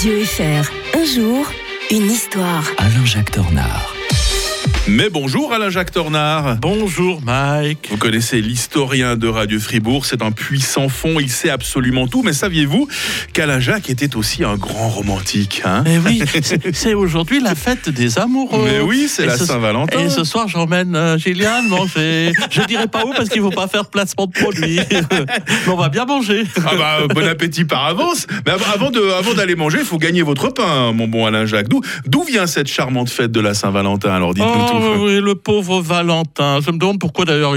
Radio FR. Un jour, une histoire. Alain-Jacques Tornard. Mais bonjour Alain-Jacques Tornard. Bonjour Mike. Vous connaissez l'historien de Radio Fribourg, c'est un puissant fond, il sait absolument tout, mais saviez-vous qu'Alain-Jacques était aussi un grand romantique hein? Mais oui, c'est- aujourd'hui la fête des amoureux. Mais oui, c'est la Saint-Valentin. Et ce soir, j'emmène euh, Gilliane manger. Je dirai pas où parce qu'il faut pas faire placement de produit. Mais on va bien manger. Ah bah, bon appétit par avance. Mais av- avant de, avant d'aller manger, il faut gagner votre pain, mon bon Alain-Jacques. D'où, d'où vient cette charmante fête de la Saint-Valentin Alors dites-nous Oh, tout. Oui, oui, le pauvre Valentin. Je me demande pourquoi d'ailleurs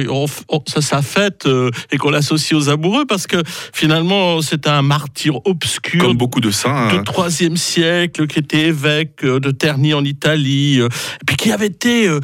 ça, ça fête euh, et qu'on l'associe aux amoureux parce que finalement c'est un martyr obscur Comme beaucoup de saints. du hein. 3e siècle, qui était évêque euh, de Terni en Italie, euh, et puis qui avait été euh,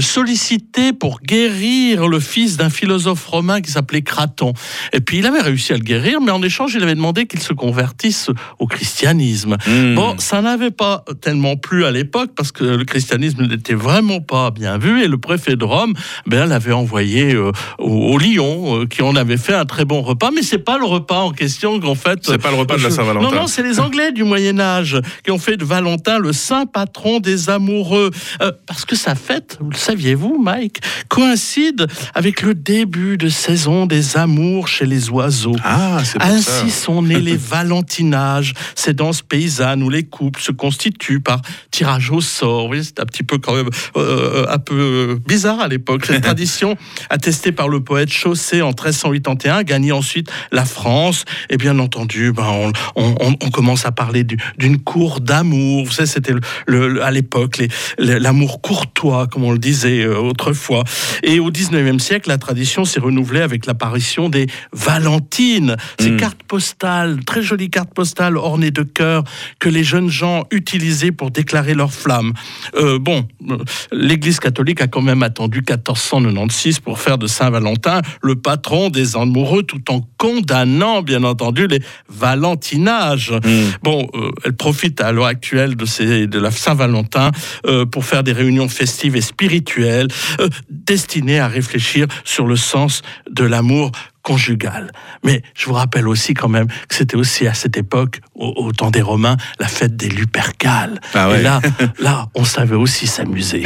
sollicité pour guérir le fils d'un philosophe romain qui s'appelait Craton. Et puis il avait réussi à le guérir, mais en échange, il avait demandé qu'il se convertisse au christianisme. Hmm. Bon, ça n'avait pas tellement plu à l'époque parce que le christianisme n'était vraiment pas bien vu et le préfet de Rome ben, l'avait envoyé euh, au, au Lyon, euh, qui en avait fait un très bon repas, mais c'est pas le repas en question qu'en fait. C'est pas le repas de la Saint-Valentin. Non, non, c'est les Anglais du Moyen Âge qui ont fait de Valentin le saint patron des amoureux. Euh, parce que sa fête, vous le saviez-vous, Mike, coïncide avec le début de saison des amours chez les oiseaux. Ah, Ainsi ça. sont nés les valentinages, ces danses paysannes où les couples se constituent par tirage au sort. Voyez, c'est un petit peu quand même euh, un peu bizarre à l'époque. Cette tradition, attestée par le poète Chaucer en 1381, gagne ensuite la France. Et bien entendu, ben, on, on- on- on commence à parler du- d'une cour d'amour. Vous savez, c'était le- le- le- à l'époque les- l'amour courtois, comme on le disait euh, autrefois. Et au 19e siècle, la tradition s'est renouvelée avec l'apparition des Valentines, ces Mm. cartes postales, très jolies cartes postales ornées de cœurs que les jeunes gens utilisaient pour déclarer leur flamme. Euh, bon, euh, l'Église catholique a quand même attendu 1496 pour faire de Saint-Valentin le patron des amoureux, tout en condamnant, bien entendu, les valentinages. Hmm. Bon, euh, elle profite à l'heure actuelle de, ces, de la Saint-Valentin euh, pour faire des réunions festives et spirituelles euh, destinées à réfléchir sur le sens de l'amour conjugal. Mais je vous rappelle aussi quand même que c'était aussi à cette époque, au, au temps des Romains, la fête des Lupercales. Ah ouais. Et là, là, on savait aussi s'amuser.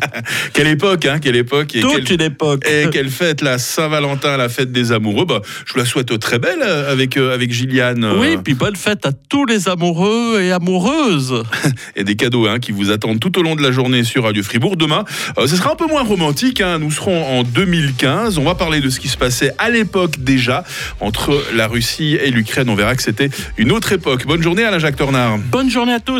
Quelle époque, hein, quelle époque. Et Toute quelle- une époque. Et quelle fête, la Saint-Valentin, la fête des amoureux. Bah, je vous la souhaite très belle euh, avec, euh, avec Gilliane. euh, Oui, puis bonne fête à tous les amoureux et amoureuses. et des cadeaux hein, qui vous attendent tout au long de la journée sur Radio Fribourg. Demain, euh, ce sera un peu moins romantique. hein. Nous serons en 2015. On va parler de ce qui se passait à l'époque déjà entre la Russie et l'Ukraine. On verra que c'était une autre époque. Bonne journée, Alain Jacques Tornard. Bonne journée à tous.